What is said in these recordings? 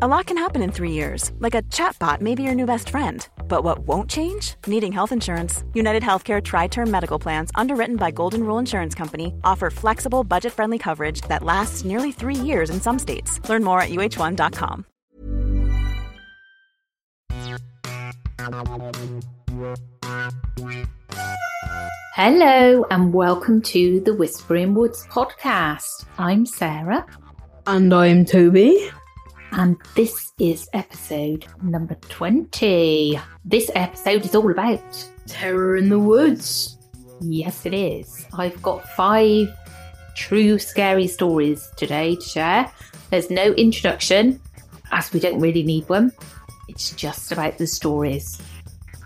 A lot can happen in three years, like a chatbot may be your new best friend. But what won't change? Needing health insurance. United Healthcare Tri Term Medical Plans, underwritten by Golden Rule Insurance Company, offer flexible, budget friendly coverage that lasts nearly three years in some states. Learn more at uhone.com. Hello, and welcome to the Whispering Woods podcast. I'm Sarah. And I'm Toby. And this is episode number 20. This episode is all about terror in the woods. Yes, it is. I've got five true scary stories today to share. There's no introduction, as we don't really need one. It's just about the stories.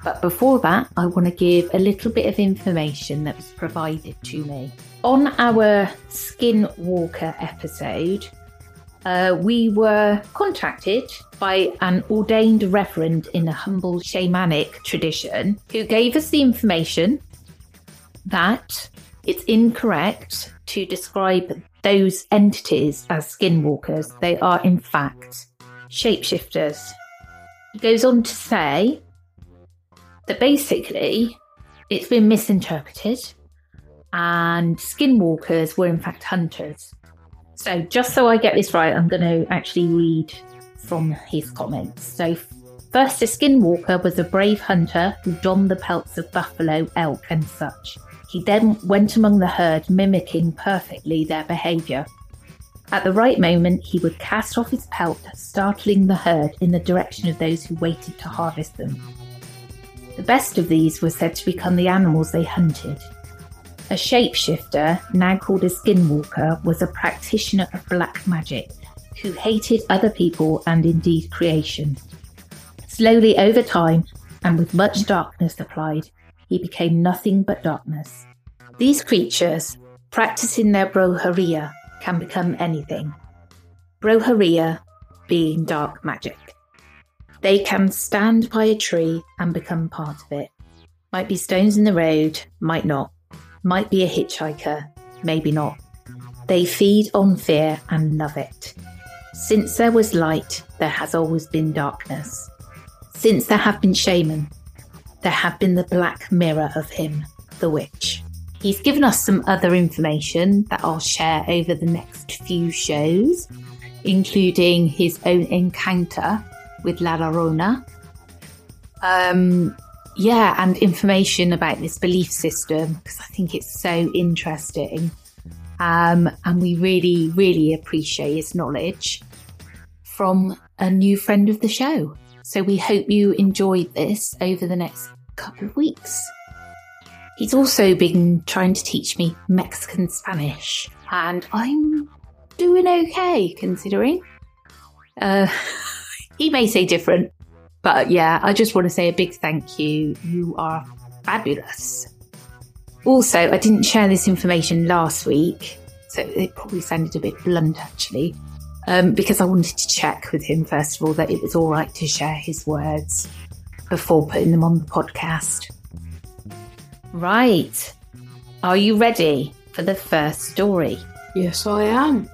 But before that, I want to give a little bit of information that was provided to me. On our Skinwalker episode, uh, we were contacted by an ordained reverend in a humble shamanic tradition who gave us the information that it's incorrect to describe those entities as skinwalkers. They are, in fact, shapeshifters. He goes on to say that basically it's been misinterpreted and skinwalkers were, in fact, hunters. So, just so I get this right, I'm going to actually read from his comments. So, first, a skinwalker was a brave hunter who donned the pelts of buffalo, elk, and such. He then went among the herd, mimicking perfectly their behaviour. At the right moment, he would cast off his pelt, startling the herd in the direction of those who waited to harvest them. The best of these were said to become the animals they hunted, a shapeshifter, now called a skinwalker, was a practitioner of black magic who hated other people and indeed creation. Slowly over time, and with much darkness applied, he became nothing but darkness. These creatures, practicing their brujeria, can become anything. Brujeria being dark magic. They can stand by a tree and become part of it. Might be stones in the road, might not might be a hitchhiker, maybe not. They feed on fear and love it. Since there was light, there has always been darkness. Since there have been shaman, there have been the black mirror of him, the witch. He's given us some other information that I'll share over the next few shows, including his own encounter with La Llorona. Um, yeah, and information about this belief system because I think it's so interesting. Um, and we really, really appreciate his knowledge from a new friend of the show. So we hope you enjoyed this over the next couple of weeks. He's also been trying to teach me Mexican Spanish, and I'm doing okay considering. Uh, he may say different, but yeah, I just want to say a big thank you. You are fabulous. Also, I didn't share this information last week, so it probably sounded a bit blunt actually, um, because I wanted to check with him first of all that it was all right to share his words before putting them on the podcast. Right. Are you ready for the first story? Yes, I am.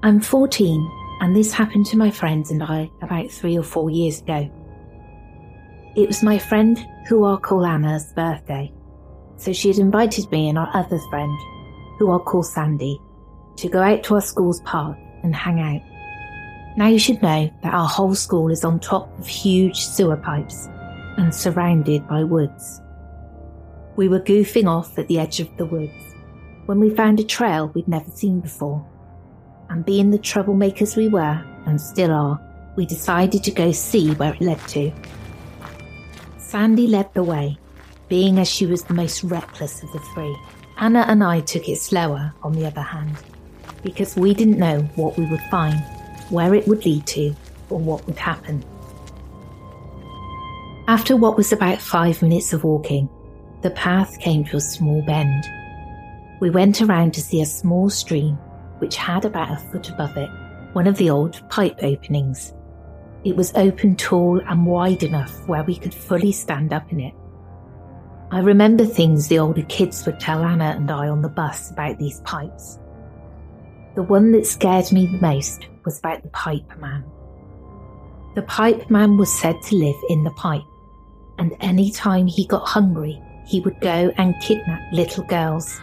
I'm 14, and this happened to my friends and I about three or four years ago. It was my friend who I'll call Anna's birthday. So she had invited me and our other friend, who I'll call Sandy, to go out to our school's park and hang out. Now you should know that our whole school is on top of huge sewer pipes and surrounded by woods. We were goofing off at the edge of the woods when we found a trail we'd never seen before. And being the troublemakers we were, and still are, we decided to go see where it led to. Sandy led the way, being as she was the most reckless of the three. Anna and I took it slower, on the other hand, because we didn't know what we would find, where it would lead to, or what would happen. After what was about five minutes of walking, the path came to a small bend. We went around to see a small stream which had about a foot above it one of the old pipe openings. It was open tall and wide enough where we could fully stand up in it. I remember things the older kids would tell Anna and I on the bus about these pipes. The one that scared me the most was about the pipe man. The pipe man was said to live in the pipe, and any time he got hungry, he would go and kidnap little girls,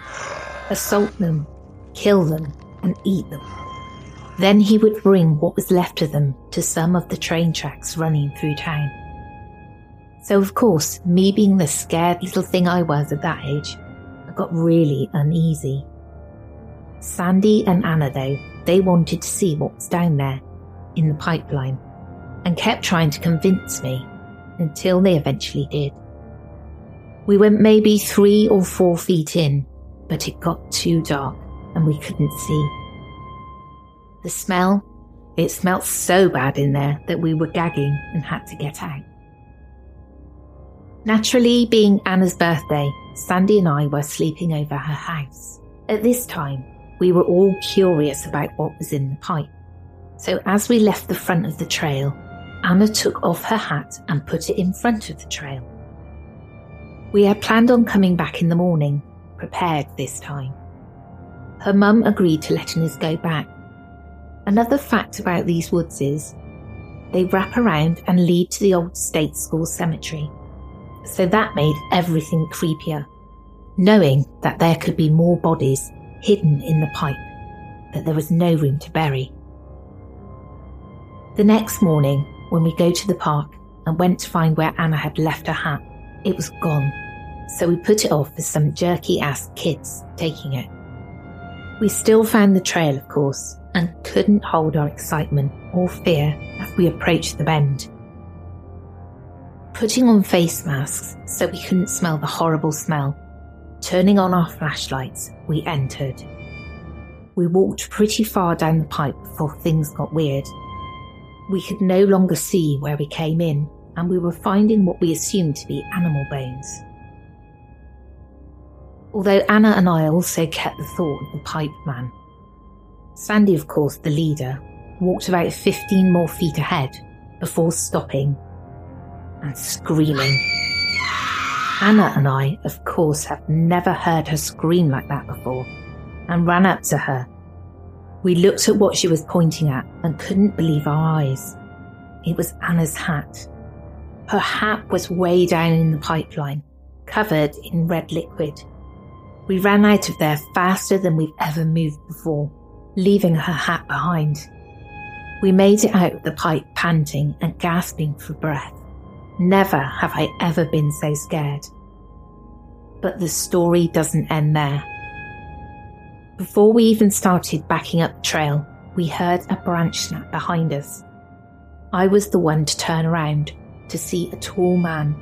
assault them, kill them, and eat them. Then he would bring what was left of them to some of the train tracks running through town. So, of course, me being the scared little thing I was at that age, I got really uneasy. Sandy and Anna, though, they wanted to see what was down there in the pipeline and kept trying to convince me until they eventually did. We went maybe three or four feet in, but it got too dark and we couldn't see. The smell, it smelt so bad in there that we were gagging and had to get out. Naturally, being Anna's birthday, Sandy and I were sleeping over her house. At this time, we were all curious about what was in the pipe. So as we left the front of the trail, Anna took off her hat and put it in front of the trail. We had planned on coming back in the morning, prepared this time. Her mum agreed to letting us go back. Another fact about these woods is they wrap around and lead to the old state school cemetery so that made everything creepier, knowing that there could be more bodies hidden in the pipe that there was no room to bury. The next morning, when we go to the park and went to find where Anna had left her hat, it was gone, so we put it off for some jerky ass kids taking it. We still found the trail, of course, and couldn't hold our excitement or fear as we approached the bend putting on face masks so we couldn't smell the horrible smell. Turning on our flashlights, we entered. We walked pretty far down the pipe before things got weird. We could no longer see where we came in, and we were finding what we assumed to be animal bones. Although Anna and I also kept the thought of the pipe man. Sandy, of course, the leader, walked about 15 more feet ahead before stopping and screaming. Anna and I, of course, have never heard her scream like that before and ran up to her. We looked at what she was pointing at and couldn't believe our eyes. It was Anna's hat. Her hat was way down in the pipeline, covered in red liquid. We ran out of there faster than we've ever moved before, leaving her hat behind. We made it out the pipe panting and gasping for breath. Never have I ever been so scared. But the story doesn't end there. Before we even started backing up the trail, we heard a branch snap behind us. I was the one to turn around to see a tall man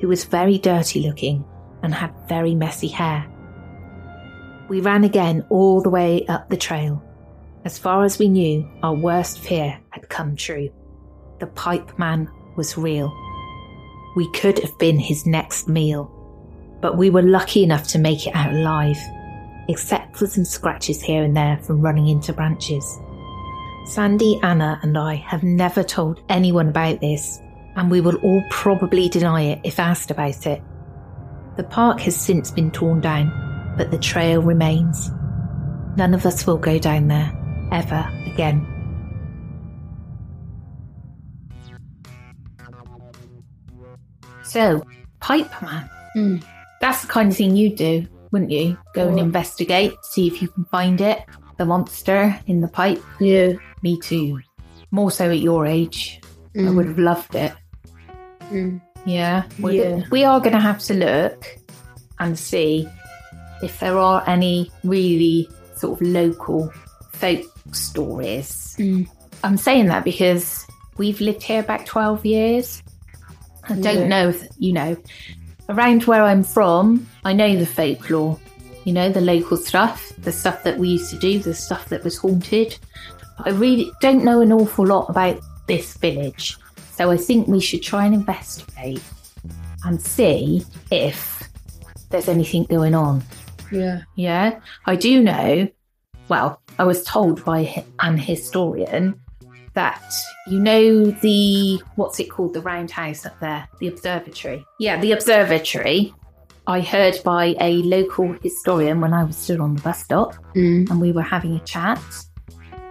who was very dirty looking and had very messy hair. We ran again all the way up the trail. As far as we knew, our worst fear had come true. The pipe man was real. We could have been his next meal, but we were lucky enough to make it out alive, except for some scratches here and there from running into branches. Sandy, Anna, and I have never told anyone about this, and we will all probably deny it if asked about it. The park has since been torn down, but the trail remains. None of us will go down there ever again. So, Pipe Man. Hmm. That's the kind of thing you'd do, wouldn't you? Go and investigate, see if you can find it. The monster in the pipe. Yeah. Me too. More so at your age. I Mm. would have loved it. Mm. Yeah. Yeah. we are going to have to look and see if there are any really sort of local folk stories. Mm. I'm saying that because we've lived here about 12 years. I don't Yeah. know if, you know, around where I'm from, I know the folklore, you know, the local stuff, the stuff that we used to do, the stuff that was haunted. I really don't know an awful lot about this village. So I think we should try and investigate and see if there's anything going on. Yeah. Yeah, I do know. Well, I was told by an historian that you know the what's it called, the roundhouse up there, the observatory. Yeah, the observatory. I heard by a local historian when I was stood on the bus stop Mm. and we were having a chat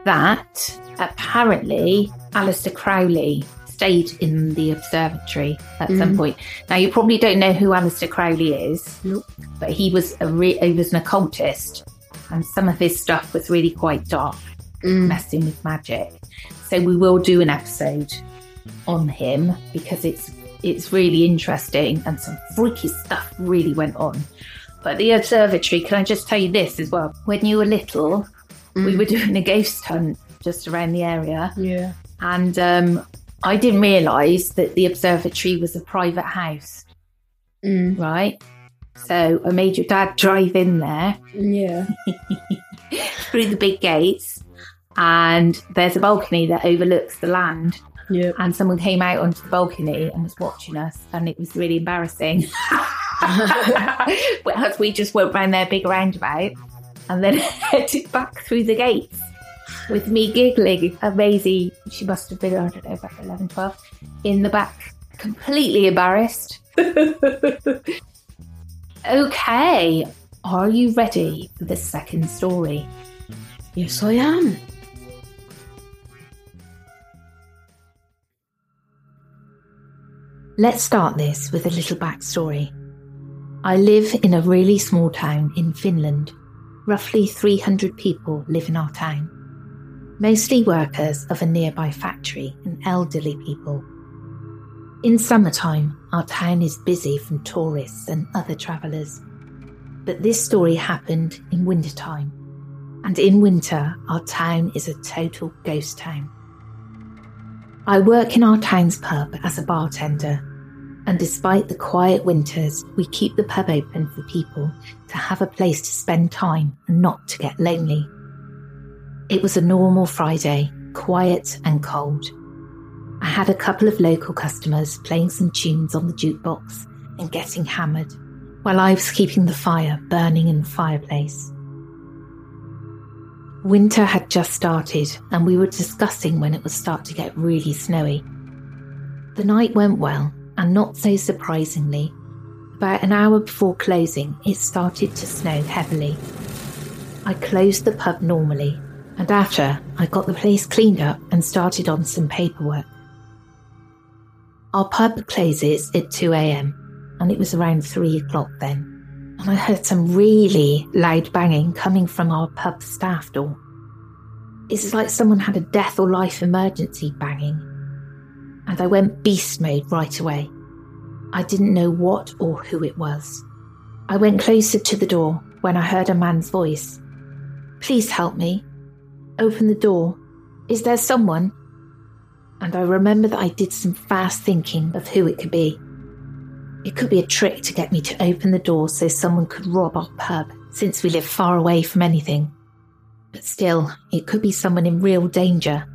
that apparently Aleister Crowley stayed in the observatory at some Mhm. point. Now you probably don't know who Aleister Crowley is, Nope. but he was a re- he was an occultist, and some of his stuff was really quite dark, Mm. messing with magic. So we will do an episode on him because it's it's really interesting and some freaky stuff really went on. But the observatory, can I just tell you this as well? When you were little, we Mm. were doing a ghost hunt just around the area, Yeah. and um, I didn't realise that the observatory was a private house, Mm. right? So I made your dad drive in there Yeah. through the big gates, and there's a balcony that overlooks the land. Yeah. And someone came out onto the balcony and was watching us, and it was really embarrassing. As we just went round their big roundabout and then headed back through the gates with me giggling. Maisie, she must have been, I don't know, about 11, 12, in the back, completely embarrassed. okay, are you ready for the second story? Yes, I am. Let's start this with a little backstory. I live in a really small town in Finland. Roughly 300 people live in our town, mostly workers of a nearby factory and elderly people. In summertime, our town is busy from tourists and other travellers. But this story happened in wintertime, and in winter, our town is a total ghost town. I work in our town's pub as a bartender, and despite the quiet winters, we keep the pub open for people to have a place to spend time and not to get lonely. It was a normal Friday, quiet and cold. I had a couple of local customers playing some tunes on the jukebox and getting hammered, while I was keeping the fire burning in the fireplace. Winter had just started, and we were discussing when it would start to get really snowy. The night went well, and not so surprisingly, about an hour before closing, it started to snow heavily. I closed the pub normally, and after, I got the place cleaned up and started on some paperwork. Our pub closes at 2 am, and it was around 3 o'clock then, and I heard some really loud banging coming from our pub staff door. It's like someone had a death or life emergency banging and I went beast mode right away. I didn't know what or who it was. I went closer to the door when I heard a man's voice. Please help me. Open the door. Is there someone? And I remember that I did some fast thinking of who it could be. It could be a trick to get me to open the door so someone could rob our pub, since we live far away from anything. But still, it could be someone in real danger,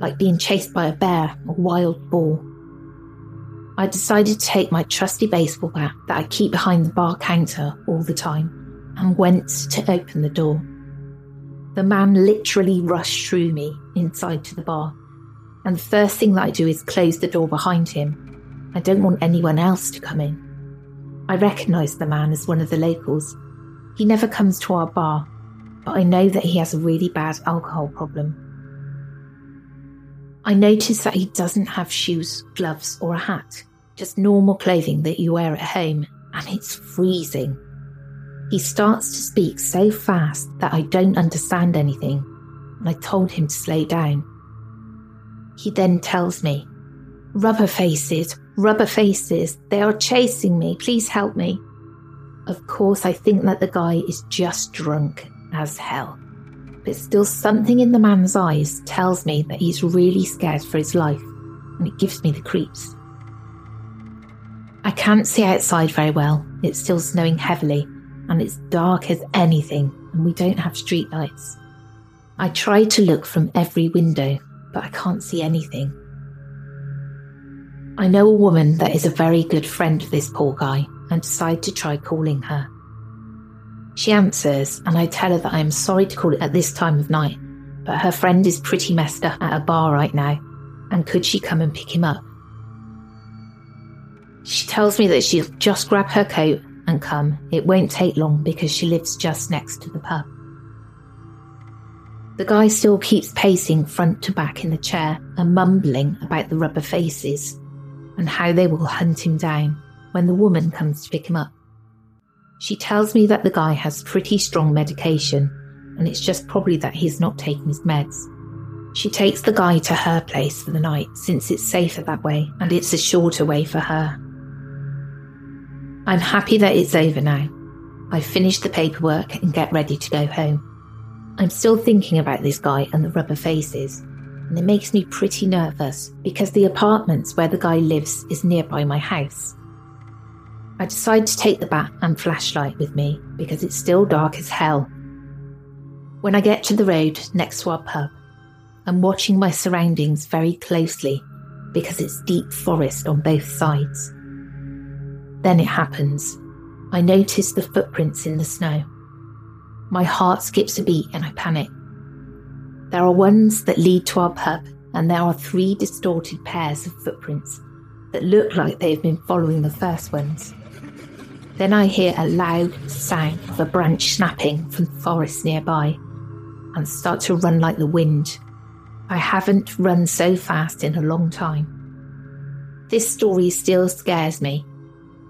like being chased by a bear or wild boar. I decided to take my trusty baseball bat that I keep behind the bar counter all the time and went to open the door. The man literally rushed through me inside to the bar, and the first thing that I do is close the door behind him. I don't want anyone else to come in. I recognise the man as one of the locals. He never comes to our bar, but I know that he has a really bad alcohol problem. I notice that he doesn't have shoes, gloves, or a hat, just normal clothing that you wear at home and it's freezing. He starts to speak so fast that I don't understand anything, and I told him to slow down. He then tells me, Rubber faces, rubber faces, they are chasing me, please help me. Of course, I think that the guy is just drunk as hell. But still, something in the man's eyes tells me that he's really scared for his life, and it gives me the creeps. I can't see outside very well. It's still snowing heavily, and it's dark as anything, and we don't have streetlights. I try to look from every window, but I can't see anything. I know a woman that is a very good friend of this poor guy and decide to try calling her. She answers, and I tell her that I am sorry to call it at this time of night, but her friend is pretty messed up at a bar right now, and could she come and pick him up? She tells me that she'll just grab her coat and come. It won't take long because she lives just next to the pub. The guy still keeps pacing front to back in the chair and mumbling about the rubber faces and how they will hunt him down when the woman comes to pick him up. She tells me that the guy has pretty strong medication and it's just probably that he's not taking his meds. She takes the guy to her place for the night since it's safer that way and it's a shorter way for her. I'm happy that it's over now. I've finished the paperwork and get ready to go home. I'm still thinking about this guy and the rubber faces, and it makes me pretty nervous because the apartments where the guy lives is nearby my house. I decide to take the bat and flashlight with me because it's still dark as hell. When I get to the road next to our pub, I'm watching my surroundings very closely because it's deep forest on both sides. Then it happens. I notice the footprints in the snow. My heart skips a beat and I panic. There are ones that lead to our pub, and there are three distorted pairs of footprints that look like they've been following the first ones. Then I hear a loud sound of a branch snapping from the forest nearby and start to run like the wind. I haven't run so fast in a long time. This story still scares me.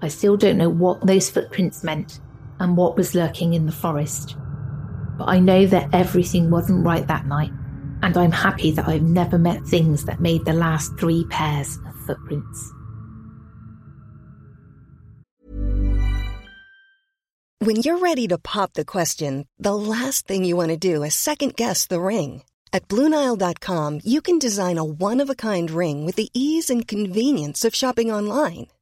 I still don't know what those footprints meant and what was lurking in the forest. But I know that everything wasn't right that night, and I'm happy that I've never met things that made the last three pairs of footprints. When you're ready to pop the question, the last thing you want to do is second guess the ring. At Bluenile.com, you can design a one of a kind ring with the ease and convenience of shopping online.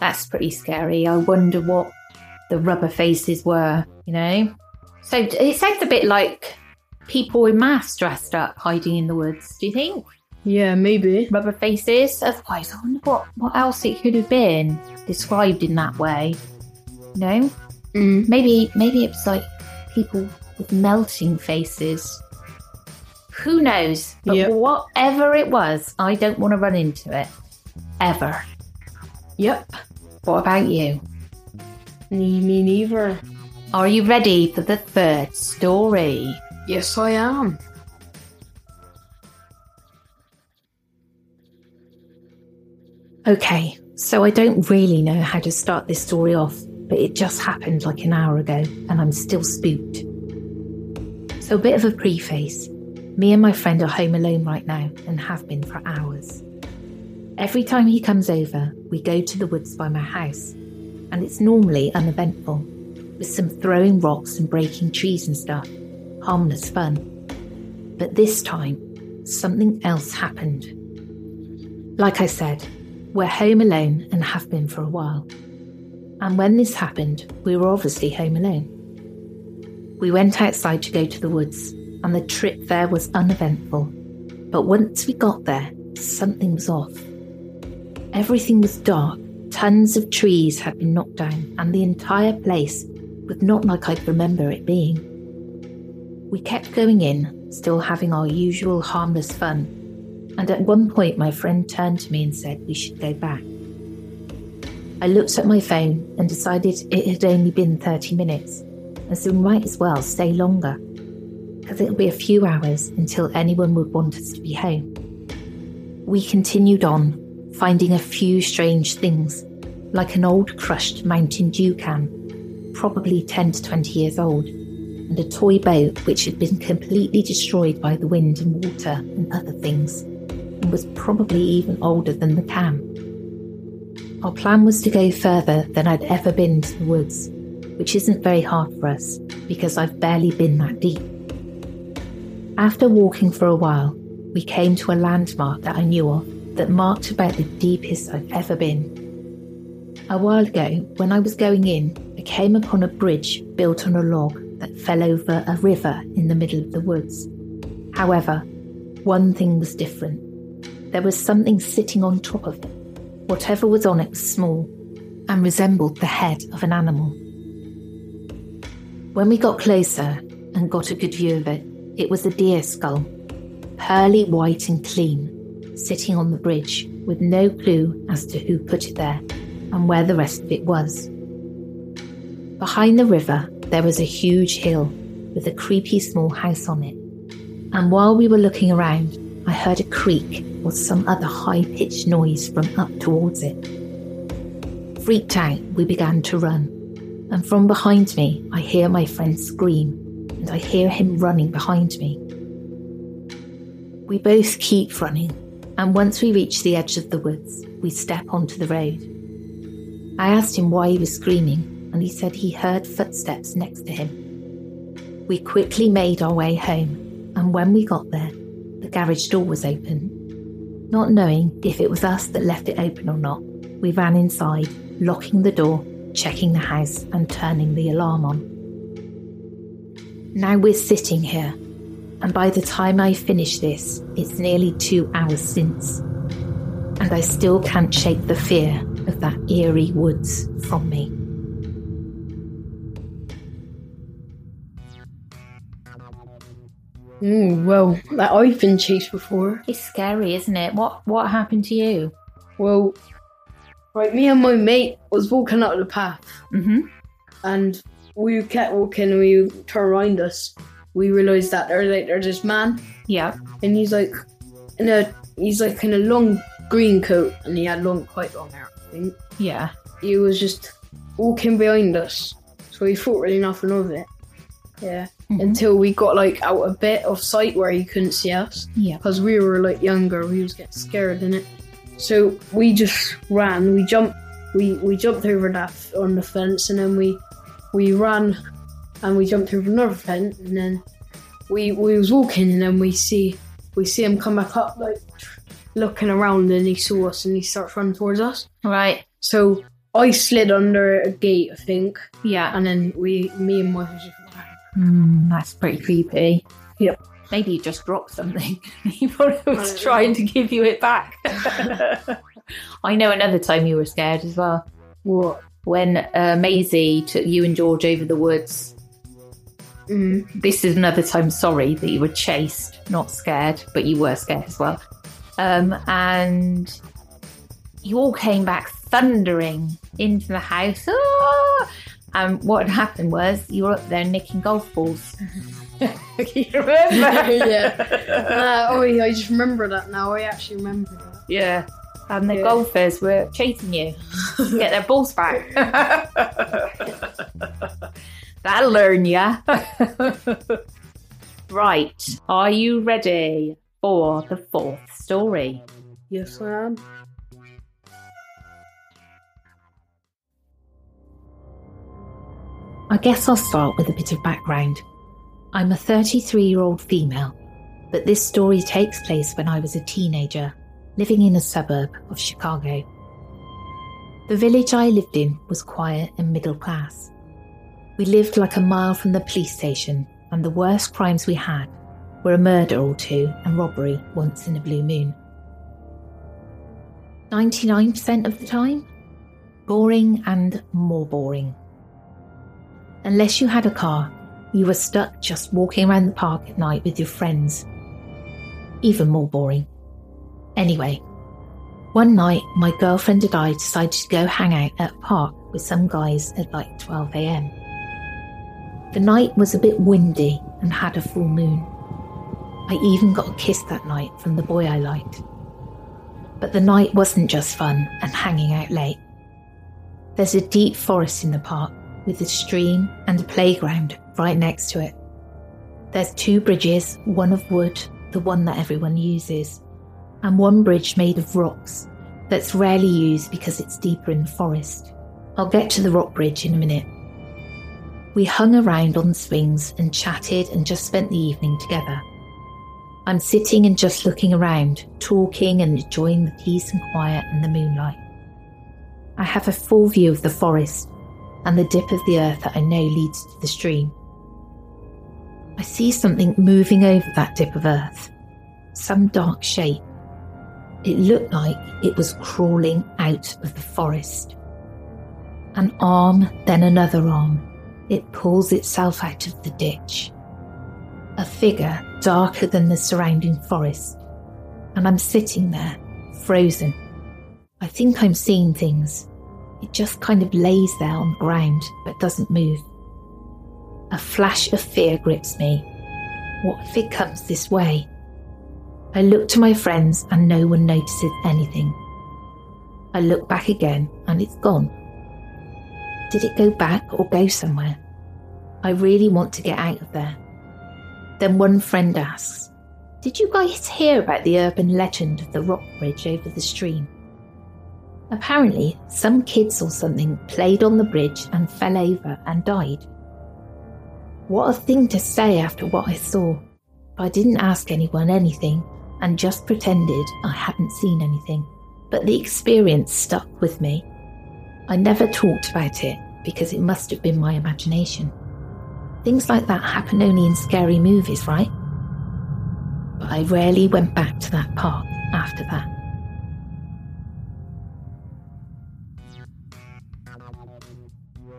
That's pretty scary. I wonder what the rubber faces were, you know? So it sounds a bit like people in masks dressed up hiding in the woods, do you think? Yeah, maybe. Rubber faces? Otherwise, I wonder what, what else it could have been described in that way. You know? Mm. Maybe maybe it's like people with melting faces. Who knows? But Yep. whatever it was, I don't want to run into it. Ever. Yep. What about you? Me, me neither. Are you ready for the third story? Yes, I am. Okay, so I don't really know how to start this story off, but it just happened like an hour ago, and I'm still spooked. So, a bit of a preface me and my friend are home alone right now and have been for hours. Every time he comes over, we go to the woods by my house. and it's normally uneventful, with some throwing rocks and breaking trees and stuff. Harmless fun. But this time, something else happened. Like I said, we're home alone and have been for a while. And when this happened, we were obviously home alone. We went outside to go to the woods, and the trip there was uneventful. But once we got there, something was off. Everything was dark, tons of trees had been knocked down, and the entire place was not like I'd remember it being. We kept going in, still having our usual harmless fun, and at one point my friend turned to me and said we should go back. I looked at my phone and decided it had only been 30 minutes, and so we might as well stay longer, because it'll be a few hours until anyone would want us to be home. We continued on, finding a few strange things, like an old crushed Mountain Dew can, probably 10 to 20 years old, and a toy boat which had been completely destroyed by the wind and water and other things, and was probably even older than the can. Our plan was to go further than I'd ever been to the woods, which isn't very hard for us because I've barely been that deep. After walking for a while, we came to a landmark that I knew of that marked about the deepest I've ever been. A while ago, when I was going in, I came upon a bridge built on a log that fell over a river in the middle of the woods. However, one thing was different. There was something sitting on top of it. Whatever was on it was small and resembled the head of an animal. When we got closer and got a good view of it, it was a deer skull, pearly white and clean, sitting on the bridge with no clue as to who put it there and where the rest of it was. Behind the river, there was a huge hill with a creepy small house on it. And while we were looking around, I heard a creak or some other high pitched noise from up towards it. Freaked out, we began to run. And from behind me, I hear my friend scream, and I hear him running behind me. We both keep running, and once we reach the edge of the woods, we step onto the road. I asked him why he was screaming, and he said he heard footsteps next to him. We quickly made our way home, and when we got there, the garage door was open. Not knowing if it was us that left it open or not, we ran inside, locking the door, checking the house, and turning the alarm on. Now we're sitting here, and by the time I finish this, it's nearly two hours since. And I still can't shake the fear of that eerie woods from me. Mm, well, I've been chased before. It's scary, isn't it? What what happened to you? Well, right, me and my mate was walking up the path, Mm-hmm. and we kept walking, and we turned around us. We realised that there's like there's this man, Yeah. and he's like in a he's like in a long green coat, and he had long, quite long hair. I think Yeah. he was just walking behind us, so we thought really nothing of it. Yeah, mm-hmm. until we got like out a bit of sight where he couldn't see us. Yeah. because we were like younger, we was getting scared in it. So we just ran. We jumped. We we jumped over that on the fence, and then we we ran, and we jumped over another fence, and then we we was walking, and then we see we see him come back up, like looking around, and he saw us, and he starts running towards us. Right. So I slid under a gate, I think, Yeah. and then we, me and my just Mm, that's pretty creepy. Yep. Maybe you just dropped something. he probably was trying to give you it back. I know another time you were scared as well. what? When uh, Maisie took you and George over the woods. Mm. This is another time, sorry, that you were chased, not scared, but you were scared as well. Um, and you all came back thundering into the house. Ah! And what had happened was you were up there nicking golf balls. you remember? yeah. Uh, oh, yeah, I just remember that now. I actually remember that. Yeah. And the Yeah. golfers were chasing you to get their balls back. That'll learn ya. right. Are you ready for the fourth story? Yes, I am. I guess I'll start with a bit of background. I'm a 33 year old female, but this story takes place when I was a teenager, living in a suburb of Chicago. The village I lived in was quiet and middle class. We lived like a mile from the police station, and the worst crimes we had were a murder or two and robbery once in a blue moon. 99% of the time, boring and more boring. Unless you had a car, you were stuck just walking around the park at night with your friends. Even more boring. Anyway, one night my girlfriend and I decided to go hang out at a park with some guys at like 12am. The night was a bit windy and had a full moon. I even got a kiss that night from the boy I liked. But the night wasn't just fun and hanging out late. There's a deep forest in the park with a stream and a playground right next to it. There's two bridges, one of wood, the one that everyone uses, and one bridge made of rocks that's rarely used because it's deeper in the forest. I'll get to the rock bridge in a minute. We hung around on swings and chatted and just spent the evening together. I'm sitting and just looking around, talking and enjoying the peace and quiet and the moonlight. I have a full view of the forest and the dip of the earth that I know leads to the stream. I see something moving over that dip of earth, some dark shape. It looked like it was crawling out of the forest. An arm, then another arm, it pulls itself out of the ditch. A figure darker than the surrounding forest, and I'm sitting there, frozen. I think I'm seeing things. It just kind of lays there on the ground, but doesn't move. A flash of fear grips me. What if it comes this way? I look to my friends and no one notices anything. I look back again and it's gone. Did it go back or go somewhere? I really want to get out of there. Then one friend asks, Did you guys hear about the urban legend of the rock bridge over the stream? Apparently, some kids or something played on the bridge and fell over and died. What a thing to say after what I saw. I didn't ask anyone anything and just pretended I hadn't seen anything. But the experience stuck with me. I never talked about it because it must have been my imagination. Things like that happen only in scary movies, right? But I rarely went back to that park after that.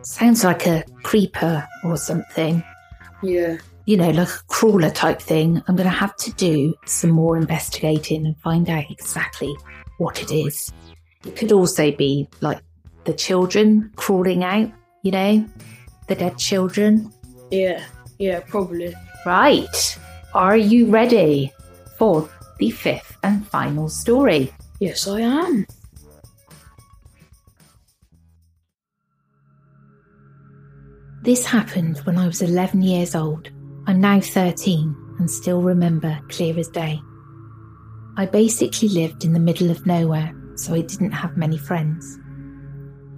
Sounds like a creeper or something. Yeah. You know, like a crawler type thing. I'm going to have to do some more investigating and find out exactly what it is. It could also be like the children crawling out, you know, the dead children. Yeah. Yeah, probably. Right. Are you ready for the fifth and final story? Yes, I am. This happened when I was 11 years old. I'm now 13 and still remember clear as day. I basically lived in the middle of nowhere, so I didn't have many friends.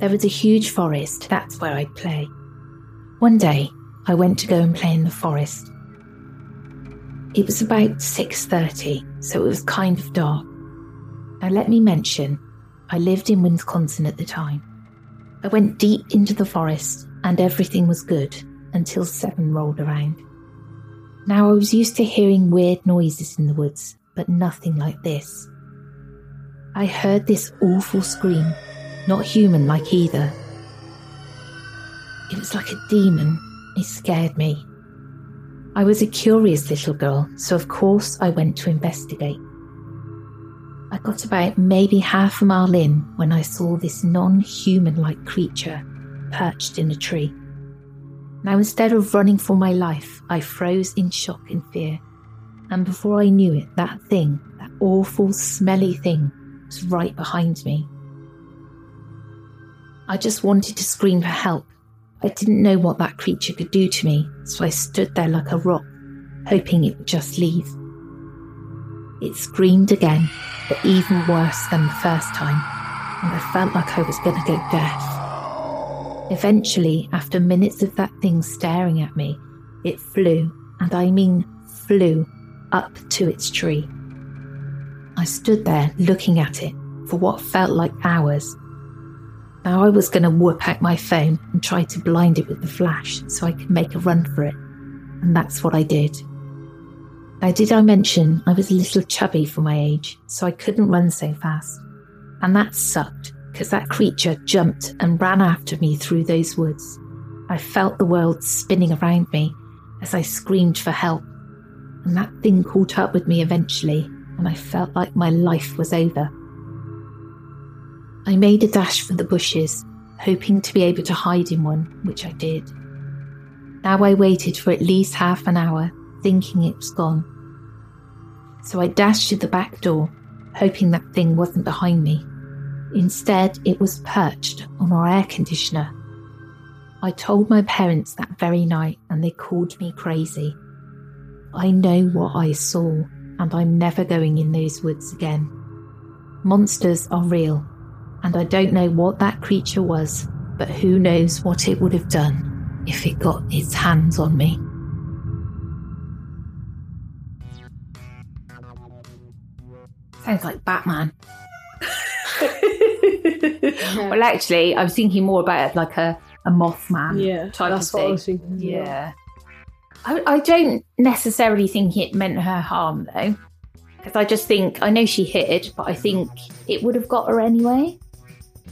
There was a huge forest, that's where I'd play. One day, I went to go and play in the forest. It was about 6:30, so it was kind of dark. Now let me mention, I lived in Wisconsin at the time. I went deep into the forest and everything was good until 7 rolled around. Now I was used to hearing weird noises in the woods, but nothing like this. I heard this awful scream, not human like either. It was like a demon it scared me. I was a curious little girl, so of course I went to investigate. I got about maybe half a mile in when I saw this non human like creature perched in a tree. Now, instead of running for my life, I froze in shock and fear. And before I knew it, that thing, that awful, smelly thing, was right behind me. I just wanted to scream for help, I didn't know what that creature could do to me, so I stood there like a rock, hoping it would just leave. It screamed again, but even worse than the first time, and I felt like I was going to go deaf. Eventually, after minutes of that thing staring at me, it flew, and I mean flew, up to its tree. I stood there looking at it for what felt like hours. Now I was going to whip out my phone and try to blind it with the flash so I could make a run for it. And that's what I did. Now, did I mention I was a little chubby for my age, so I couldn't run so fast? And that sucked because that creature jumped and ran after me through those woods. I felt the world spinning around me as I screamed for help. And that thing caught up with me eventually, and I felt like my life was over. I made a dash for the bushes, hoping to be able to hide in one, which I did. Now I waited for at least half an hour, thinking it was gone. So I dashed to the back door, hoping that thing wasn't behind me. Instead, it was perched on our air conditioner. I told my parents that very night and they called me crazy. I know what I saw and I'm never going in those woods again. Monsters are real, and I don't know what that creature was, but who knows what it would have done if it got its hands on me. Sounds like Batman. well, actually, I was thinking more about it like a, a Mothman Yeah, type that's of what I thing. was thinking as. Yeah. I, I don't necessarily think it meant her harm, though. Because I just think, I know she hid, but I think it would have got her anyway.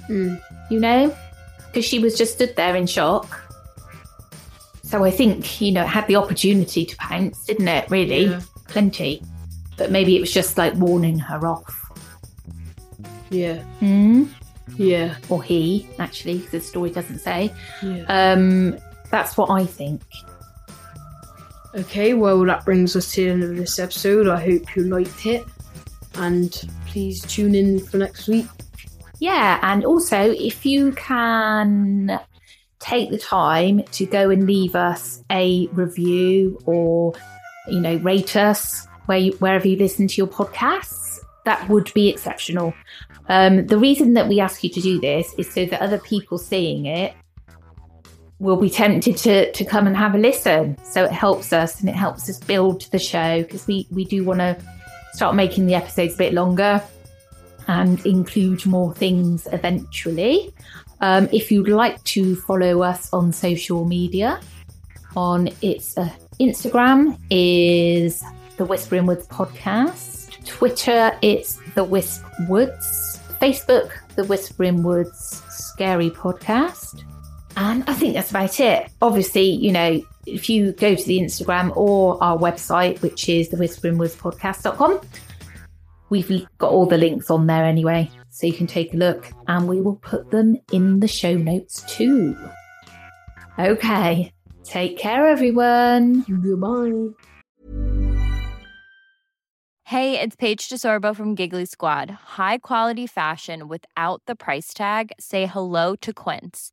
Mm. You know? Because she was just stood there in shock. So I think, you know, it had the opportunity to pounce, didn't it? Really? Yeah. Plenty. But maybe it was just like warning her off. Yeah, Hmm? yeah, Or he, actually, the story doesn't say. yeah. Um, that's what I think. Okay, well, that brings us to the end of this episode. I hope you liked it. And please tune in for next week. Yeah, and also if you can take the time to go and leave us a review or you know rate us where you, wherever you listen to your podcasts, that would be exceptional. Um, the reason that we ask you to do this is so that other people seeing it will be tempted to to come and have a listen. So it helps us and it helps us build the show because we we do want to start making the episodes a bit longer and include more things eventually. Um, if you'd like to follow us on social media, on its uh, Instagram is the Whispering Woods podcast. Twitter, it's the Wisp Woods. Facebook, the Whispering Woods Scary Podcast. And I think that's about it. Obviously, you know, if you go to the Instagram or our website, which is the Whispering Woods podcast.com, We've got all the links on there anyway, so you can take a look and we will put them in the show notes too. Okay, take care, everyone. Goodbye. Hey, it's Paige DeSorbo from Giggly Squad. High quality fashion without the price tag. Say hello to Quince.